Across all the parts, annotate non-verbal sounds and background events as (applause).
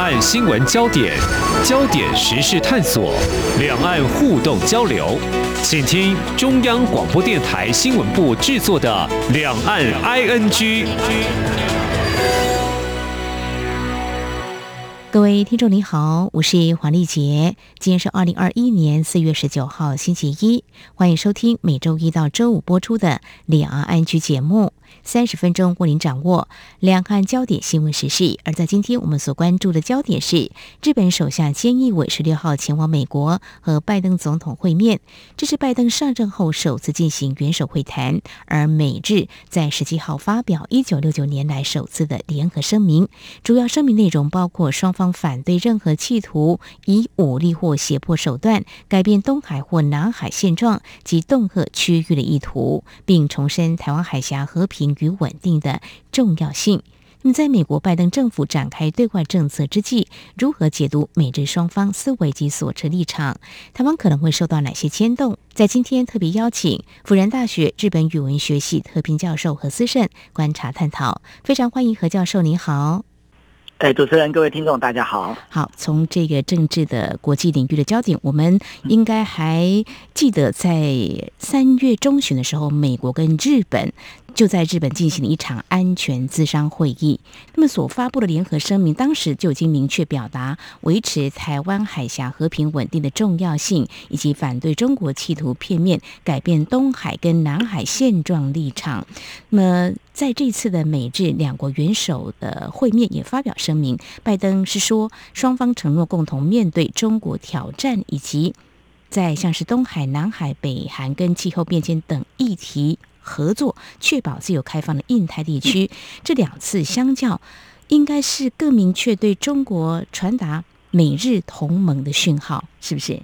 岸新闻焦点，焦点时事探索，两岸互动交流，请听中央广播电台新闻部制作的《两岸 ING》。各位听众您好，我是黄丽杰，今天是二零二一年四月十九号星期一，欢迎收听每周一到周五播出的《两岸 ING》节目。三十分钟为您掌握两岸焦点新闻时事，而在今天我们所关注的焦点是，日本首相菅义伟十六号前往美国和拜登总统会面，这是拜登上任后首次进行元首会谈，而美日在十七号发表一九六九年来首次的联合声明，主要声明内容包括双方反对任何企图以武力或胁迫手段改变东海或南海现状及恫吓区域的意图，并重申台湾海峡和平。与稳定的重要性。那么，在美国拜登政府展开对外政策之际，如何解读美日双方思维及所持立场？台湾可能会受到哪些牵动？在今天特别邀请辅仁大学日本语文学系特聘教授何思胜观察探讨。非常欢迎何教授，您好。哎，主持人，各位听众，大家好。好，从这个政治的国际领域的焦点，我们应该还记得，在三月中旬的时候，美国跟日本就在日本进行了一场安全咨商会议。那么所发布的联合声明，当时就已经明确表达维持台湾海峡和平稳定的重要性，以及反对中国企图片面改变东海跟南海现状立场。那么在这次的美日两国元首的会面也发表声明，拜登是说双方承诺共同面对中国挑战，以及在像是东海、南海、北韩跟气候变迁等议题合作，确保自由开放的印太地区。这两次相较，应该是更明确对中国传达美日同盟的讯号，是不是？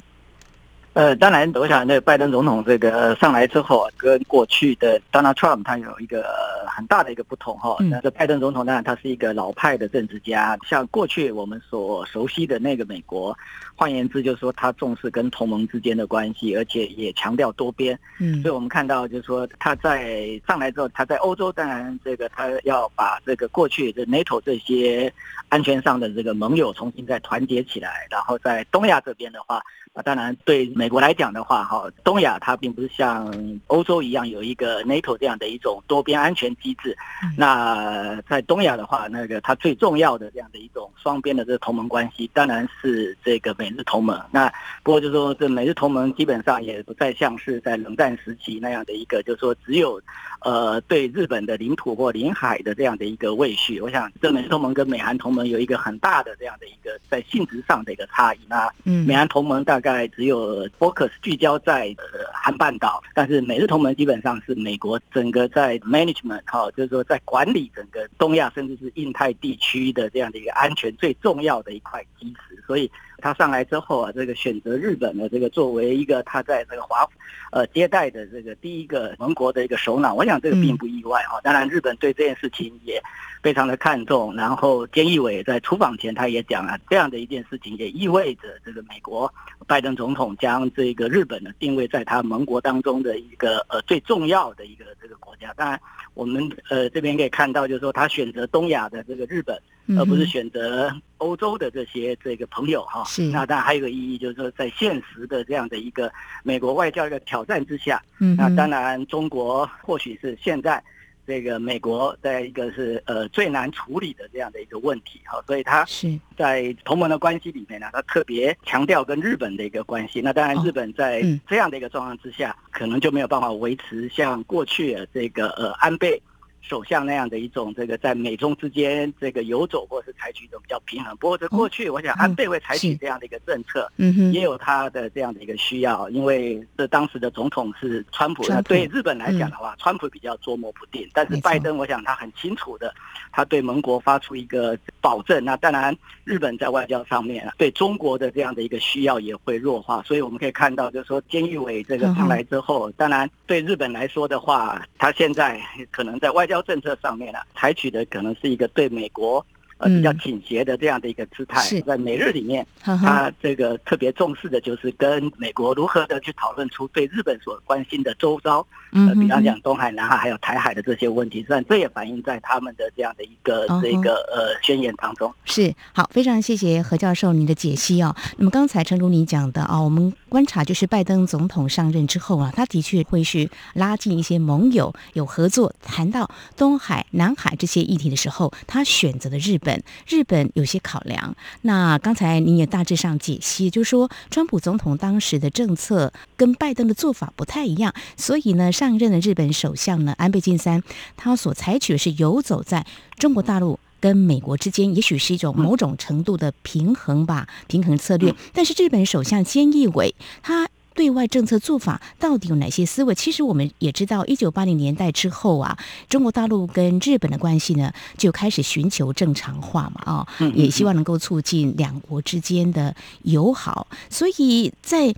呃，当然，我想那个拜登总统这个上来之后，跟过去的 Donald Trump 他有一个很大的一个不同哈。那这拜登总统当然他是一个老派的政治家，像过去我们所熟悉的那个美国，换言之就是说他重视跟同盟之间的关系，而且也强调多边。嗯，所以我们看到就是说他在上来之后，他在欧洲当然这个他要把这个过去的 NATO 这些安全上的这个盟友重新再团结起来，然后在东亚这边的话。啊，当然，对美国来讲的话，哈，东亚它并不是像欧洲一样有一个 NATO 这样的一种多边安全机制。那在东亚的话，那个它最重要的这样的一种双边的这个同盟关系，当然是这个美日同盟。那不过就是说，这美日同盟基本上也不再像是在冷战时期那样的一个，就是说只有呃对日本的领土或领海的这样的一个畏惧。我想，这美日同盟跟美韩同盟有一个很大的这样的一个在性质上的一个差异。那美韩同盟大概。大概只有 focus 聚焦在呃韩半岛，但是美日同盟基本上是美国整个在 management 哈，就是说在管理整个东亚甚至是印太地区的这样的一个安全最重要的一块基石，所以。他上来之后啊，这个选择日本的这个作为一个他在这个华呃接待的这个第一个盟国的一个首脑，我想这个并不意外啊。当然，日本对这件事情也非常的看重。然后，菅义伟在出访前他也讲了，这样的一件事情也意味着这个美国拜登总统将这个日本呢定位在他盟国当中的一个呃最重要的一个这个国家。当然，我们呃这边可以看到，就是说他选择东亚的这个日本。而不是选择欧洲的这些这个朋友哈，是那当然还有一个意义，就是说在现实的这样的一个美国外交的挑战之下，嗯，那当然中国或许是现在这个美国在一个是呃最难处理的这样的一个问题哈，所以他是在同盟的关系里面呢，他特别强调跟日本的一个关系。那当然日本在这样的一个状况之下，可能就没有办法维持像过去的这个呃安倍。首相那样的一种这个在美中之间这个游走，或是采取一种比较平衡。不过，在过去，我想安倍会采取这样的一个政策，嗯，也有他的这样的一个需要，因为这当时的总统是川普。那对日本来讲的话，川普比较捉摸不定。但是拜登，我想他很清楚的，他对盟国发出一个保证。那当然，日本在外交上面对中国的这样的一个需要也会弱化。所以我们可以看到，就是说菅义伟这个上来之后，当然对日本来说的话，他现在可能在外交。政策上面呢，采取的可能是一个对美国呃比较倾斜的这样的一个姿态。是在美日里面，他这个特别重视的就是跟美国如何的去讨论出对日本所关心的周遭，呃，比方讲东海、南海还有台海的这些问题，实际上这也反映在他们的这样的一个这个呃宣言当中。是好，非常谢谢何教授您的解析哦。那么刚才陈如你讲的啊，我们观察就是拜登总统上任之后啊，他的确会是拉近一些盟友有合作，谈到东海、南海这些议题的时候，他选择了日本。日本有些考量。那刚才您也大致上解析，就是说，川普总统当时的政策跟拜登的做法不太一样，所以呢，上一任的日本首相呢，安倍晋三，他所采取的是游走在中国大陆跟美国之间，也许是一种某种程度的平衡吧，平衡策略。但是日本首相菅义伟，他。对外政策做法到底有哪些思维？其实我们也知道，一九八零年代之后啊，中国大陆跟日本的关系呢就开始寻求正常化嘛，啊，也希望能够促进两国之间的友好。所以在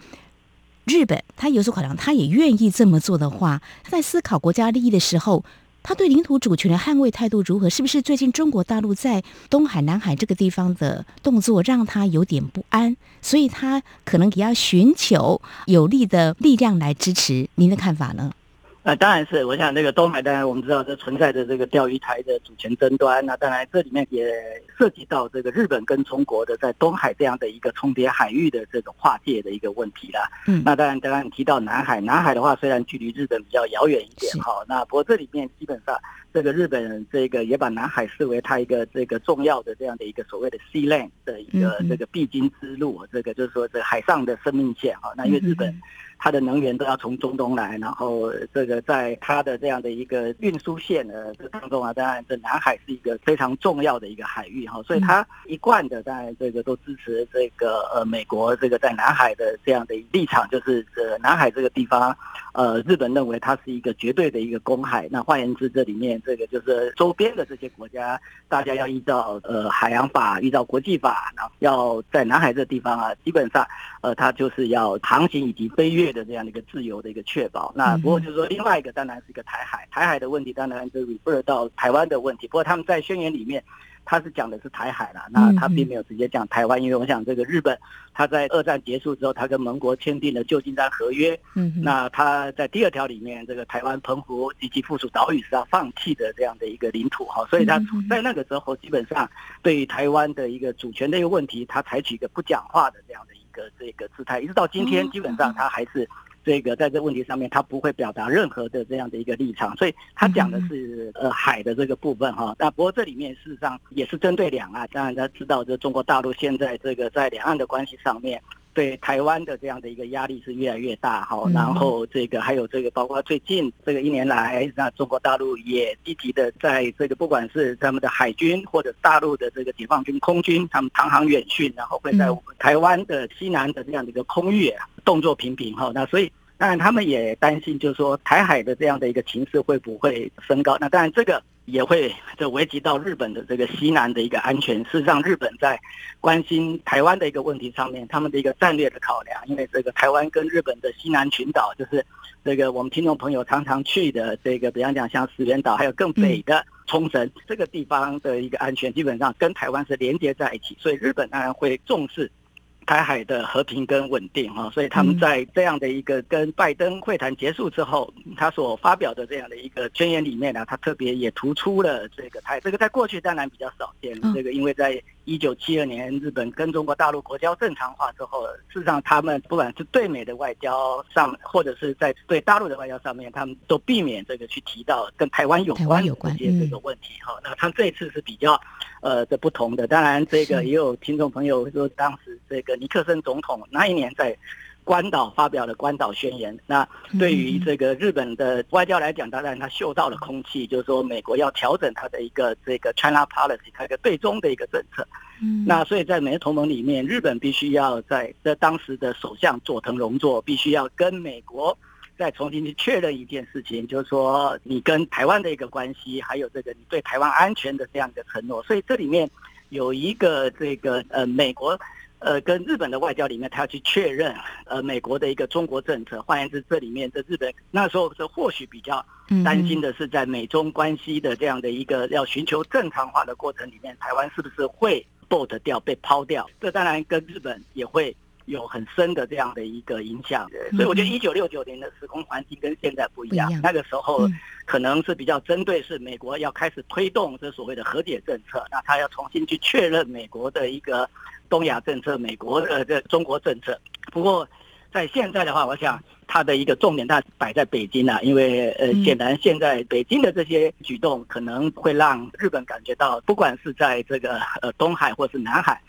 日本，他有所考量，他也愿意这么做的话，他在思考国家利益的时候。他对领土主权的捍卫态度如何？是不是最近中国大陆在东海、南海这个地方的动作让他有点不安？所以他可能也要寻求有力的力量来支持。您的看法呢？呃，当然是，我想那个东海，当然我们知道这存在着这个钓鱼台的主权争端，那当然这里面也涉及到这个日本跟中国的在东海这样的一个重叠海域的这种划界的一个问题啦。嗯，那当然，刚刚你提到南海，南海的话虽然距离日本比较遥远一点哈，那不过这里面基本上这个日本这个也把南海视为它一个这个重要的这样的一个所谓的 sea lane 的一个这个必经之路，这个就是说这个海上的生命线哈。那因为日本。它的能源都要从中东来，然后这个在它的这样的一个运输线的这当中啊，当然这南海是一个非常重要的一个海域哈，所以它一贯的在这个都支持这个呃美国这个在南海的这样的立场，就是呃南海这个地方，呃日本认为它是一个绝对的一个公海，那换言之，这里面这个就是周边的这些国家，大家要依照呃海洋法，依照国际法，然后要在南海这地方啊，基本上呃它就是要航行以及飞越。的这样的一个自由的一个确保，那不过就是说另外一个当然是一个台海，台海的问题当然就 refer 到台湾的问题。不过他们在宣言里面，他是讲的是台海啦，那他并没有直接讲台湾，因为我想这个日本他在二战结束之后，他跟盟国签订了旧金山合约，嗯，那他在第二条里面，这个台湾、澎湖及其附属岛屿是要放弃的这样的一个领土哈，所以他在那个时候基本上对于台湾的一个主权的一个问题，他采取一个不讲话的这样的。的这个姿态，一直到今天，基本上他还是这个在这问题上面，他不会表达任何的这样的一个立场，所以他讲的是呃海的这个部分哈。那不过这里面事实上也是针对两岸，当然大家知道，这中国大陆现在这个在两岸的关系上面。对台湾的这样的一个压力是越来越大哈，然后这个还有这个包括最近这个一年来，那中国大陆也积极的在这个不管是他们的海军或者大陆的这个解放军空军，他们长航远训，然后会在台湾的西南的这样的一个空域动作频频哈，那所以当然他们也担心，就是说台海的这样的一个情势会不会升高？那当然这个。也会这危及到日本的这个西南的一个安全。事实上，日本在关心台湾的一个问题上面，他们的一个战略的考量，因为这个台湾跟日本的西南群岛，就是这个我们听众朋友常常去的这个，比方讲像石垣岛，还有更北的冲绳这个地方的一个安全，基本上跟台湾是连接在一起，所以日本当然会重视。台海的和平跟稳定哈，所以他们在这样的一个跟拜登会谈结束之后，他所发表的这样的一个宣言里面呢，他特别也突出了这个台，这个在过去当然比较少见，这个因为在。一九七二年，日本跟中国大陆国交正常化之后，事实上他们不管是对美的外交上，或者是在对大陆的外交上面，他们都避免这个去提到跟台湾有关的这些这个问题哈。那他们这一次是比较呃的不同的，当然这个也有听众朋友说，当时这个尼克森总统那一年在。关岛发表了关岛宣言，那对于这个日本的外交来讲，当然他嗅到了空气，就是说美国要调整他的一个这个 China policy，他一个对中的一个政策。嗯，那所以在美日同盟里面，日本必须要在这当时的首相佐藤荣作必须要跟美国再重新去确认一件事情，就是说你跟台湾的一个关系，还有这个你对台湾安全的这样一个承诺。所以这里面有一个这个呃美国。呃，跟日本的外交里面，他要去确认呃美国的一个中国政策。换言之，这里面的日本那时候是或许比较担心的是在美中关系的这样的一个要寻求正常化的过程里面，台湾是不是会 bolt 掉、被抛掉？这当然跟日本也会。有很深的这样的一个影响，所以我觉得一九六九年的时空环境跟现在不一样。那个时候可能是比较针对是美国要开始推动这所谓的和解政策，那他要重新去确认美国的一个东亚政策、美国的这中国政策。不过在现在的话，我想它的一个重点它摆在北京啊，因为呃，显然现在北京的这些举动可能会让日本感觉到，不管是在这个呃东海或是南海。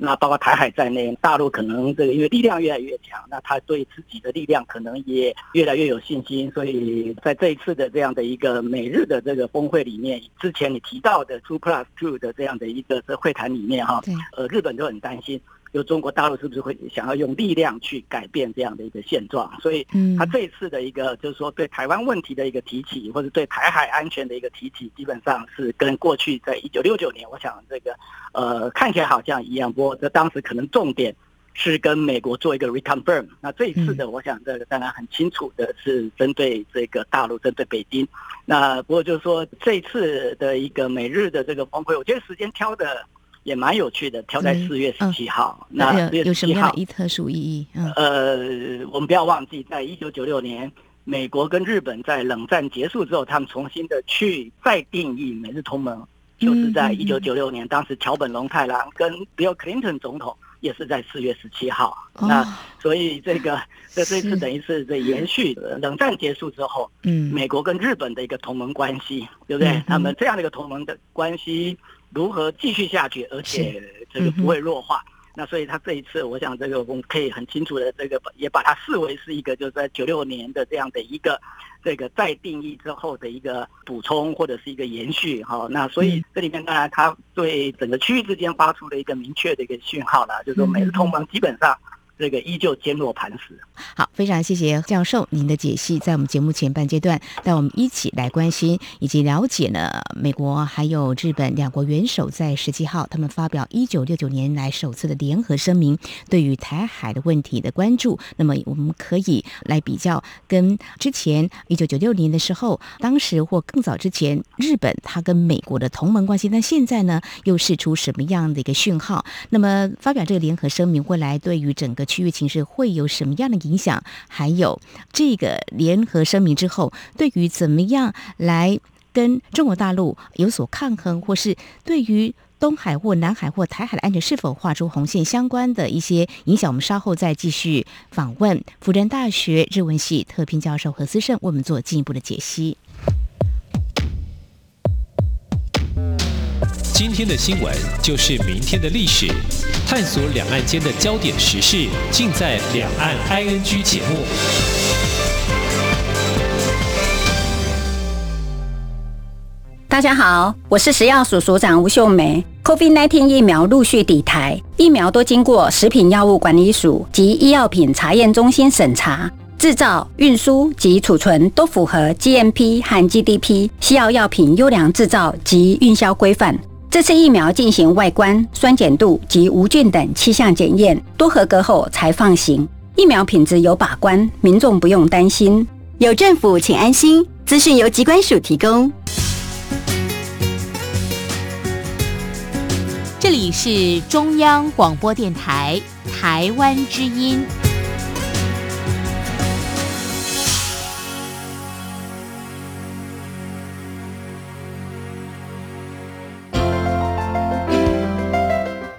那包括台海在内，大陆可能这个因为力量越来越强，那他对自己的力量可能也越来越有信心。所以在这一次的这样的一个美日的这个峰会里面，之前你提到的 Two Plus Two 的这样的一个这会谈里面哈，呃，日本就很担心。就中国大陆是不是会想要用力量去改变这样的一个现状？所以，他这一次的一个就是说对台湾问题的一个提起，或者对台海安全的一个提起，基本上是跟过去在一九六九年，我想这个呃看起来好像一样，不过这当时可能重点是跟美国做一个 reconfirm。那这一次的，我想这个当然很清楚的是针对这个大陆，针对北京。那不过就是说这一次的一个美日的这个峰会，我觉得时间挑的。也蛮有趣的，挑在四月十七号。嗯、那有什么样的特殊意义？嗯、呃，我们不要忘记，在一九九六年，美国跟日本在冷战结束之后，他们重新的去再定义美日同盟，就是在一九九六年，当时桥本龙太郎跟 Bill Clinton 总统也是在四月十七号。哦、那所以这个 (laughs) 这这次等于是这延续冷战结束之后，嗯，美国跟日本的一个同盟关系，对不对？嗯、他们这样的一个同盟的关系。如何继续下去，而且这个不会弱化？嗯、那所以他这一次，我想这个我们可以很清楚的这个也把它视为是一个就是在九六年的这样的一个这个再定义之后的一个补充或者是一个延续哈。那所以这里面当然他对整个区域之间发出了一个明确的一个讯号了，就是说美日同盟基本上。这个依旧坚若磐石。好，非常谢谢教授您的解析。在我们节目前半阶段，带我们一起来关心以及了解了美国还有日本两国元首在十七号他们发表一九六九年来首次的联合声明，对于台海的问题的关注。那么我们可以来比较跟之前一九九六年的时候，当时或更早之前日本它跟美国的同盟关系，那现在呢又释出什么样的一个讯号？那么发表这个联合声明，未来对于整个区域情势会有什么样的影响？还有这个联合声明之后，对于怎么样来跟中国大陆有所抗衡，或是对于东海或南海或台海的安全是否画出红线相关的一些影响，我们稍后再继续访问辅仁大学日文系特聘教授何思胜，为我们做进一步的解析。今天的新闻就是明天的历史，探索两岸间的焦点时事，尽在《两岸 ING》节目。大家好，我是食药署署长吴秀梅。COVID-19 疫苗陆续抵台，疫苗都经过食品药物管理署及医药品查验中心审查，制造、运输及储存都符合 GMP 和 GDP 西药药品优良制造及运销规范。这次疫苗进行外观、酸碱度及无菌等七项检验，都合格后才放行。疫苗品质有把关，民众不用担心。有政府，请安心。资讯由疾管署提供。这里是中央广播电台台湾之音。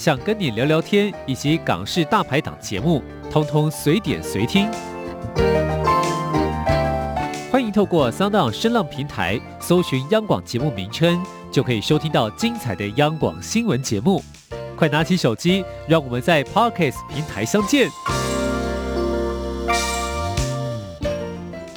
想跟你聊聊天，以及港式大排档节目，通通随点随听。欢迎透过 Sound 声浪平台搜寻央广节目名称，就可以收听到精彩的央广新闻节目。快拿起手机，让我们在 Podcast 平台相见。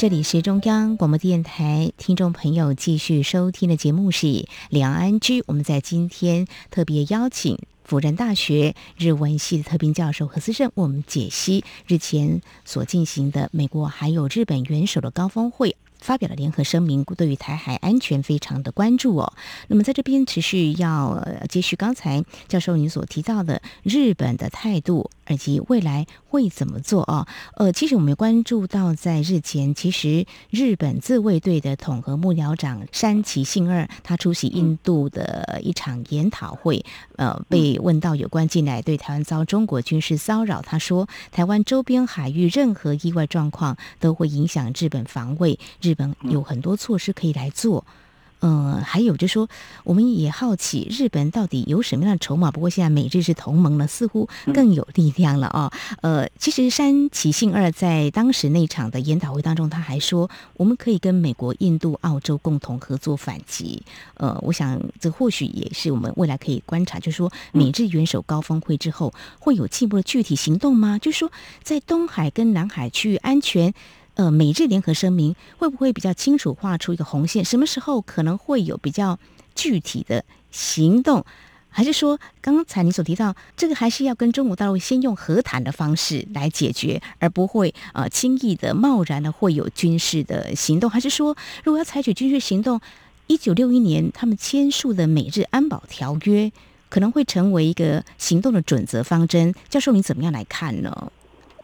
这里是中央广播电台，听众朋友继续收听的节目是两岸安居。我们在今天特别邀请辅仁大学日文系的特聘教授何思正，我们解析日前所进行的美国还有日本元首的高峰会。发表了联合声明，对于台海安全非常的关注哦。那么在这边持续要接续刚才教授您所提到的日本的态度，以及未来会怎么做哦。呃，其实我们也关注到，在日前，其实日本自卫队的统合幕僚长山崎幸二他出席印度的一场研讨会，呃，被问到有关近来对台湾遭中国军事骚扰，他说台湾周边海域任何意外状况都会影响日本防卫日。日本有很多措施可以来做，嗯、呃，还有就是说，我们也好奇日本到底有什么样的筹码。不过现在美日是同盟了，似乎更有力量了啊。呃，其实山崎幸二在当时那场的研讨会当中，他还说，我们可以跟美国、印度、澳洲共同合作反击。呃，我想这或许也是我们未来可以观察，就是说，美日元首高峰会之后会有进一步的具体行动吗？就是说，在东海跟南海区域安全。呃，美日联合声明会不会比较清楚画出一个红线？什么时候可能会有比较具体的行动？还是说，刚才你所提到这个还是要跟中国大陆先用和谈的方式来解决，而不会呃轻易的、贸然的会有军事的行动？还是说，如果要采取军事行动，一九六一年他们签署的美日安保条约可能会成为一个行动的准则方针？教授，你怎么样来看呢？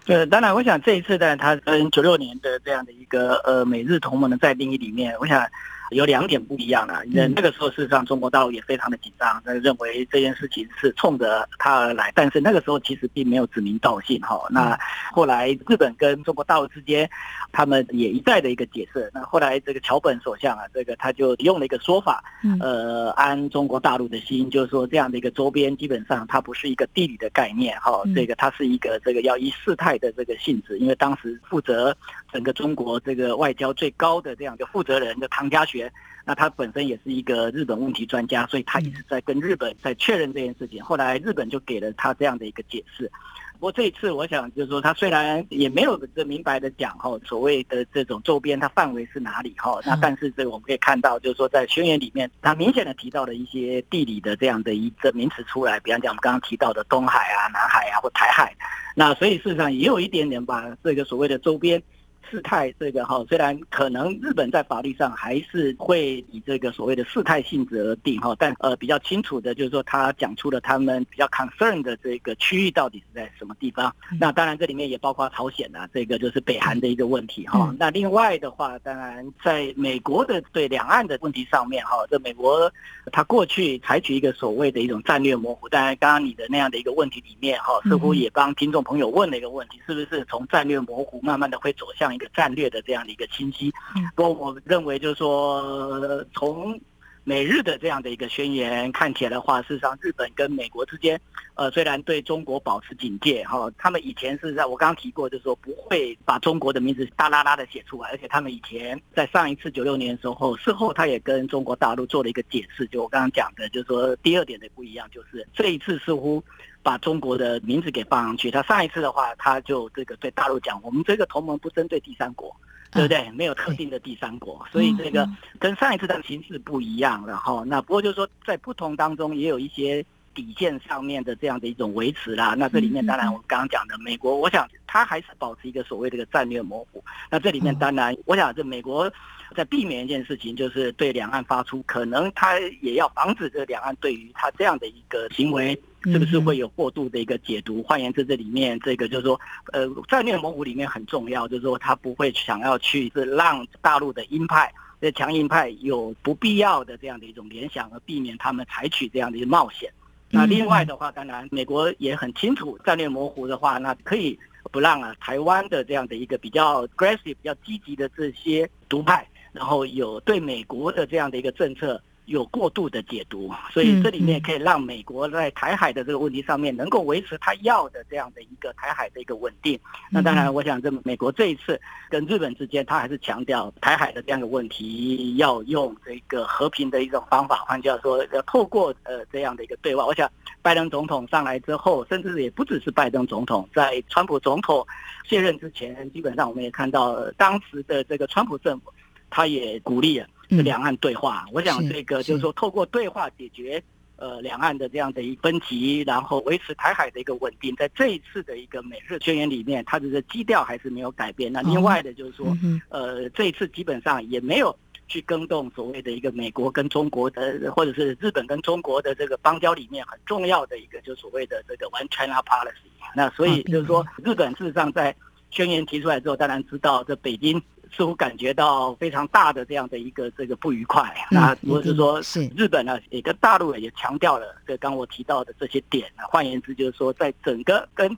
呃，当然，我想这一次呢，他跟九六年的这样的一个呃美日同盟的再定义里面，我想。有两点不一样了。那那个时候，事实上中国大陆也非常的紧张，那认为这件事情是冲着他而来。但是那个时候其实并没有指名道姓哈。那后来日本跟中国大陆之间，他们也一再的一个解释。那后来这个桥本首相啊，这个他就用了一个说法，呃，安中国大陆的心，就是说这样的一个周边基本上它不是一个地理的概念哈，这个它是一个这个要以事态的这个性质。因为当时负责整个中国这个外交最高的这样的负责人的唐家学。那他本身也是一个日本问题专家，所以他一直在跟日本在确认这件事情。后来日本就给了他这样的一个解释。不过这一次，我想就是说，他虽然也没有这明白的讲哈，所谓的这种周边，它范围是哪里哈？那但是这个我们可以看到，就是说在宣言里面，他明显的提到了一些地理的这样的一个名词出来，比方讲我们刚刚提到的东海啊、南海啊或台海。那所以事实上也有一点点把这个所谓的周边。事态这个哈，虽然可能日本在法律上还是会以这个所谓的事态性质而定哈，但呃比较清楚的就是说，他讲出了他们比较 concern 的这个区域到底是在什么地方。那当然这里面也包括朝鲜啊，这个就是北韩的一个问题哈。那另外的话，当然在美国的对两岸的问题上面哈，这美国他过去采取一个所谓的一种战略模糊。当然刚刚你的那样的一个问题里面哈，似乎也帮听众朋友问了一个问题，是不是从战略模糊慢慢的会走向一个战略的这样的一个清晰，不过我认为就是说，从美日的这样的一个宣言看起来的话，事实上日本跟美国之间，呃，虽然对中国保持警戒哈，他们以前是在我刚刚提过，就是说不会把中国的名字大拉拉的写出来，而且他们以前在上一次九六年的时候，事后他也跟中国大陆做了一个解释，就我刚刚讲的，就是说第二点的不一样，就是这一次似乎。把中国的名字给放上去。他上一次的话，他就这个对大陆讲，我们这个同盟不针对第三国，对不对？没有特定的第三国，所以这个跟上一次的形式不一样了哈。那不过就是说，在不同当中也有一些底线上面的这样的一种维持啦。那这里面当然我刚刚讲的美国，我想它还是保持一个所谓的一个战略模糊。那这里面当然，我想这美国在避免一件事情，就是对两岸发出可能他也要防止这两岸对于他这样的一个行为。是不是会有过度的一个解读？换言之，这里面这个就是说，呃，战略模糊里面很重要，就是说他不会想要去是让大陆的鹰派、这强硬派有不必要的这样的一种联想，而避免他们采取这样的一个冒险。那另外的话，当然美国也很清楚，战略模糊的话，那可以不让啊台湾的这样的一个比较 aggressive、比较积极的这些独派，然后有对美国的这样的一个政策。有过度的解读，所以这里面可以让美国在台海的这个问题上面能够维持他要的这样的一个台海的一个稳定。那当然，我想这美国这一次跟日本之间，他还是强调台海的这样的问题要用这个和平的一种方法，换句话说，要透过呃这样的一个对话。我想拜登总统上来之后，甚至也不只是拜登总统，在川普总统卸任之前，基本上我们也看到当时的这个川普政府，他也鼓励了这两岸对话。嗯、我想这个就是说，透过对话解决呃两岸的这样的一分歧，然后维持台海的一个稳定。在这一次的一个美日宣言里面，它的基调还是没有改变。那另外的就是说，哦嗯、呃，这一次基本上也没有。去更动所谓的一个美国跟中国的，或者是日本跟中国的这个邦交里面很重要的一个，就所谓的这个 One China Policy。那所以就是说，日本事实上在宣言提出来之后，当然知道这北京似乎感觉到非常大的这样的一个这个不愉快。那如果是说，是日本呢也跟大陆也强调了这刚我提到的这些点。换言之，就是说在整个跟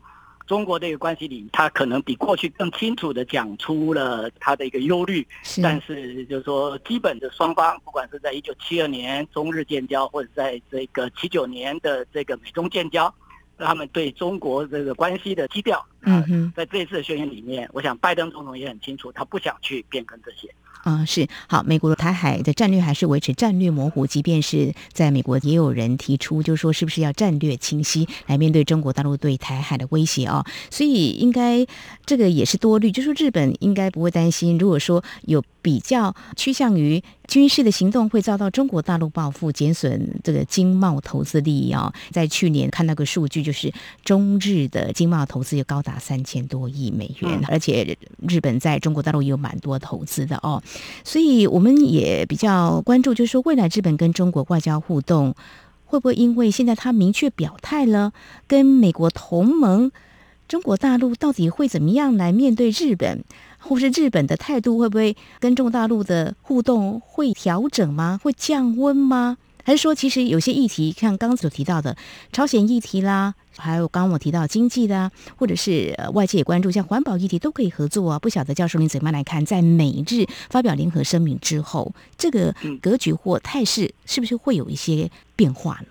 中国这个关系里，他可能比过去更清楚的讲出了他的一个忧虑，是但是就是说，基本的双方，不管是在一九七二年中日建交，或者在这个七九年的这个美中建交，他们对中国这个关系的基调，嗯哼，在这一次的宣言里面，我想拜登总统也很清楚，他不想去变更这些。嗯，是好。美国的台海的战略还是维持战略模糊，即便是在美国也有人提出，就是说是不是要战略清晰来面对中国大陆对台海的威胁啊？所以应该这个也是多虑，就是说日本应该不会担心，如果说有比较趋向于军事的行动会遭到中国大陆报复，减损这个经贸投资利益啊。在去年看到个数据，就是中日的经贸投资有高达三千多亿美元，而且日本在中国大陆也有蛮多投资的哦。所以我们也比较关注，就是说未来日本跟中国外交互动会不会因为现在他明确表态了，跟美国同盟中国大陆到底会怎么样来面对日本，或是日本的态度会不会跟中国大陆的互动会调整吗？会降温吗？还是说，其实有些议题，像刚刚所提到的朝鲜议题啦，还有刚刚我提到经济的，或者是外界也关注像环保议题，都可以合作啊。不晓得教授您怎么样来看，在美日发表联合声明之后，这个格局或态势是不是会有一些变化呢？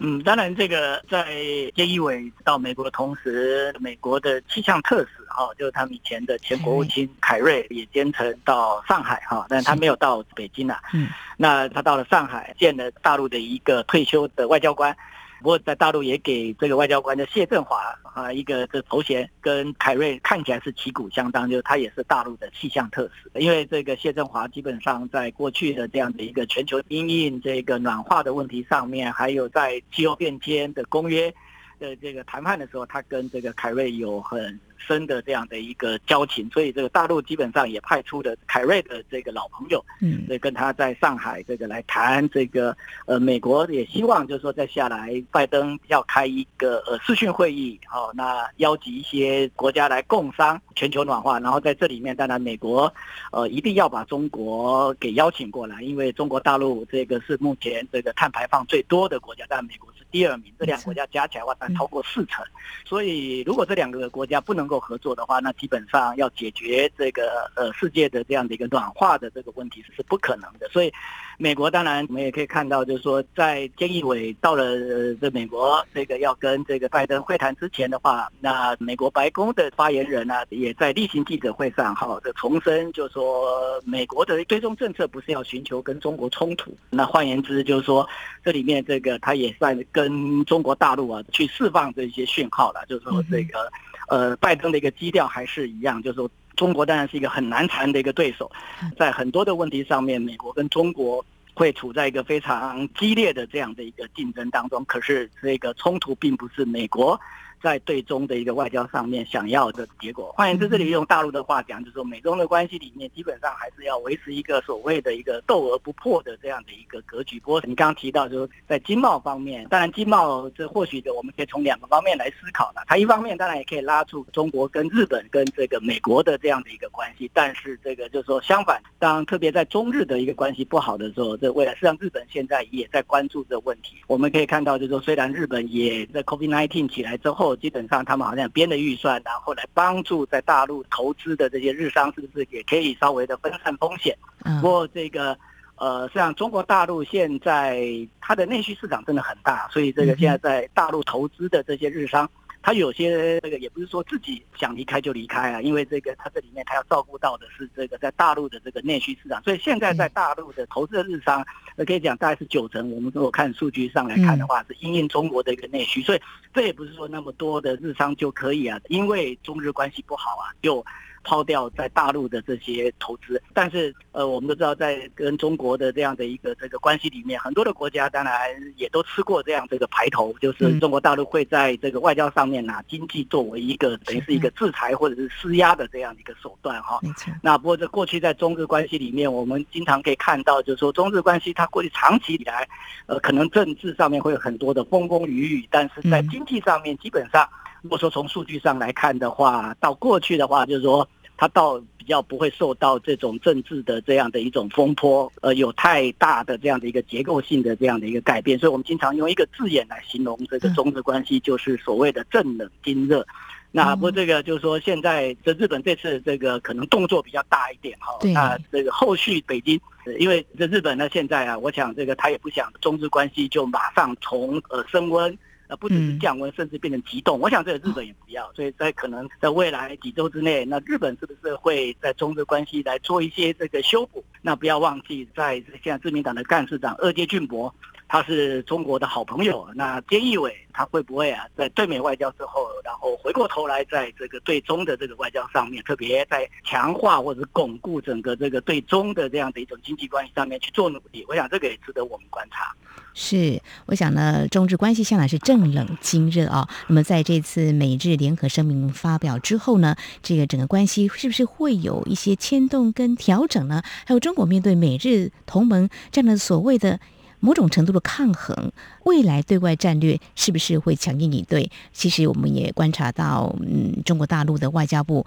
嗯，当然，这个在菅义伟到美国的同时，美国的气象特使哈，就是他们以前的前国务卿凯瑞也兼程到上海哈，但他没有到北京啊。嗯，那他到了上海，见了大陆的一个退休的外交官。不过在大陆也给这个外交官的谢振华啊一个这头衔，跟凯瑞看起来是旗鼓相当，就是他也是大陆的气象特使。因为这个谢振华基本上在过去的这样的一个全球因应这个暖化的问题上面，还有在气候变迁的公约的这个谈判的时候，他跟这个凯瑞有很深的这样的一个交情，所以这个大陆基本上也派出了凯瑞的这个老朋友，嗯，所以跟他在上海这个来谈这个，呃，美国也希望就是说再下来，拜登要开一个呃视讯会议，好，那邀集一些国家来共商全球暖化，然后在这里面，当然美国呃一定要把中国给邀请过来，因为中国大陆这个是目前这个碳排放最多的国家，但美国是第二名，这两个国家加起来的话，超过四成，所以如果这两个国家不能够合作的话，那基本上要解决这个呃世界的这样的一个暖化的这个问题是不可能的。所以，美国当然我们也可以看到，就是说在菅义伟到了这美国这个要跟这个拜登会谈之前的话，那美国白宫的发言人呢、也在例行记者会上哈的重申，就是说美国的追踪政策不是要寻求跟中国冲突。那换言之，就是说这里面这个他也算跟中国大陆啊去释放这些讯号了，就是说这个。呃，拜登的一个基调还是一样，就是说中国当然是一个很难缠的一个对手，在很多的问题上面，美国跟中国会处在一个非常激烈的这样的一个竞争当中。可是这个冲突并不是美国。在对中的一个外交上面想要的结果，换言之，这里用大陆的话讲，就是说美中的关系里面基本上还是要维持一个所谓的一个斗而不破的这样的一个格局。不过你刚刚提到，就是在经贸方面，当然经贸这或许的我们可以从两个方面来思考了。它一方面当然也可以拉出中国跟日本跟这个美国的这样的一个关系，但是这个就是说相反，当特别在中日的一个关系不好的时候，这未来实际上日本现在也在关注这问题。我们可以看到，就是说虽然日本也在 COVID-19 起来之后。基本上，他们好像编的预算，然后来帮助在大陆投资的这些日商，是不是也可以稍微的分散风险？不过，这个呃，实际上中国大陆现在它的内需市场真的很大，所以这个现在在大陆投资的这些日商。他有些这个也不是说自己想离开就离开啊，因为这个他这里面他要照顾到的是这个在大陆的这个内需市场，所以现在在大陆的投资的日商，可以讲大概是九成。我们如果看数据上来看的话，是因应中国的一个内需，所以这也不是说那么多的日商就可以啊，因为中日关系不好啊，就。抛掉在大陆的这些投资，但是呃，我们都知道，在跟中国的这样的一个这个关系里面，很多的国家当然也都吃过这样这个排头，就是中国大陆会在这个外交上面拿经济作为一个等于是一个制裁或者是施压的这样一个手段哈。那不过这过去在中日关系里面，我们经常可以看到，就是说中日关系它过去长期以来，呃，可能政治上面会有很多的风风雨雨，但是在经济上面基本上。如果说从数据上来看的话，到过去的话，就是说它到比较不会受到这种政治的这样的一种风波，呃，有太大的这样的一个结构性的这样的一个改变。所以我们经常用一个字眼来形容这个中日关系，就是所谓的正冷经热。那不过这个就是说，现在这日本这次这个可能动作比较大一点哈。那这个后续北京，因为这日本呢现在啊，我想这个他也不想中日关系就马上从呃升温。呃，不只是降温，甚至变成急冻。我想这个日本也不要，所以在可能在未来几周之内，那日本是不是会在中日关系来做一些这个修补？那不要忘记，在现在自民党的干事长二阶俊博，他是中国的好朋友。那菅义伟他会不会啊，在对美外交之后，然后回过头来在这个对中的这个外交上面，特别在强化或者巩固整个这个对中的这样的一种经济关系上面去做努力？我想这个也值得我们观察。是，我想呢，中日关系向来是正冷经热啊。那么在这次美日联合声明发表之后呢，这个整个关系是不是会有一些牵动跟调整呢？还有中国面对美日同盟这样的所谓的某种程度的抗衡，未来对外战略是不是会强硬以对？其实我们也观察到，嗯，中国大陆的外交部。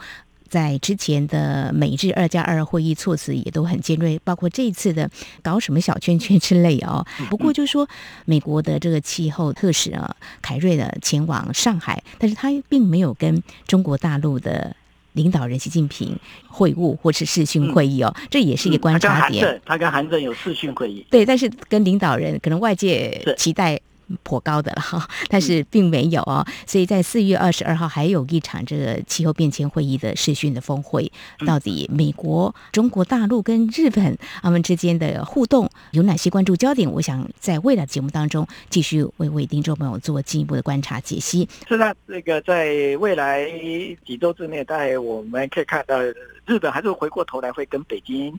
在之前的美日二加二会议措辞也都很尖锐，包括这一次的搞什么小圈圈之类哦。(laughs) 不过就是说，美国的这个气候特使啊，凯瑞的前往上海，但是他并没有跟中国大陆的领导人习近平会晤或是视讯会议哦，这也是一个观察点。他跟韩正有视讯会议，对，但是跟领导人可能外界期待。颇高的了哈，(laughs) 但是并没有哦，所以在四月二十二号还有一场这个气候变迁会议的视讯的峰会，到底美国、中国大陆跟日本他们之间的互动有哪些关注焦点？我想在未来的节目当中继续为为听众朋友做进一步的观察解析。是的，这个在未来几周之内，大概我们可以看到。日本还是回过头来会跟北京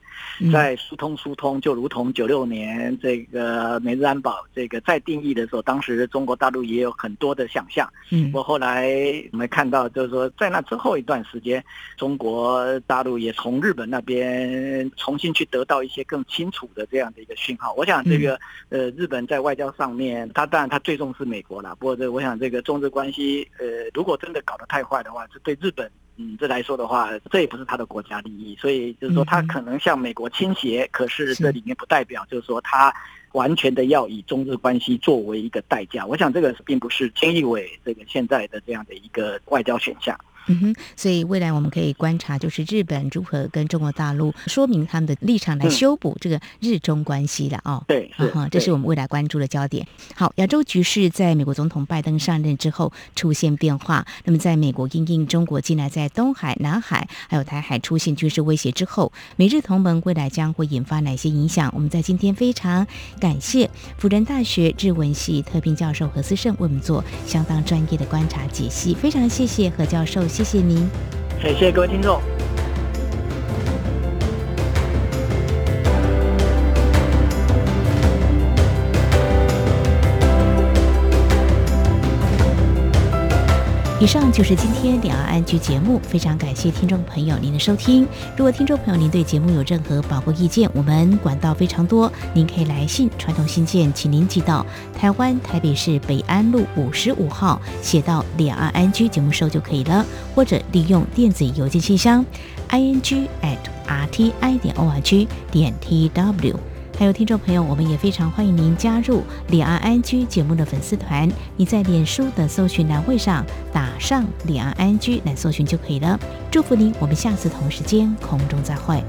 在疏通疏通，就如同九六年这个美日安保这个再定义的时候，当时中国大陆也有很多的想象。嗯，我后来我们看到，就是说在那之后一段时间，中国大陆也从日本那边重新去得到一些更清楚的这样的一个讯号。我想这个呃，日本在外交上面，他当然他最重视美国了。不过这我想这个中日关系，呃，如果真的搞得太坏的话，这对日本。嗯，这来说的话，这也不是他的国家利益，所以就是说他可能向美国倾斜，可是这里面不代表就是说他完全的要以中日关系作为一个代价。我想这个并不是菅义伟这个现在的这样的一个外交选项。嗯哼，所以未来我们可以观察，就是日本如何跟中国大陆说明他们的立场，来修补这个日中关系的哦。对，是哈，这是我们未来关注的焦点。好，亚洲局势在美国总统拜登上任之后出现变化。那么，在美国因应中国近来在东海、南海还有台海出现军事威胁之后，美日同盟未来将会引发哪些影响？我们在今天非常感谢辅仁大学日文系特聘教授何思胜为我们做相当专业的观察解析。非常谢谢何教授。谢谢您，谢谢各位听众。以上就是今天两岸安居节目，非常感谢听众朋友您的收听。如果听众朋友您对节目有任何宝贵意见，我们管道非常多，您可以来信传统信件，请您寄到台湾台北市北安路五十五号，写到两岸安居节目收就可以了，或者利用电子邮件信箱 i n g at r t i 点 o r g 点 t w。还有听众朋友，我们也非常欢迎您加入李安安居节目的粉丝团。你在脸书的搜寻栏位上打上李安安居来搜寻就可以了。祝福您，我们下次同时间空中再会。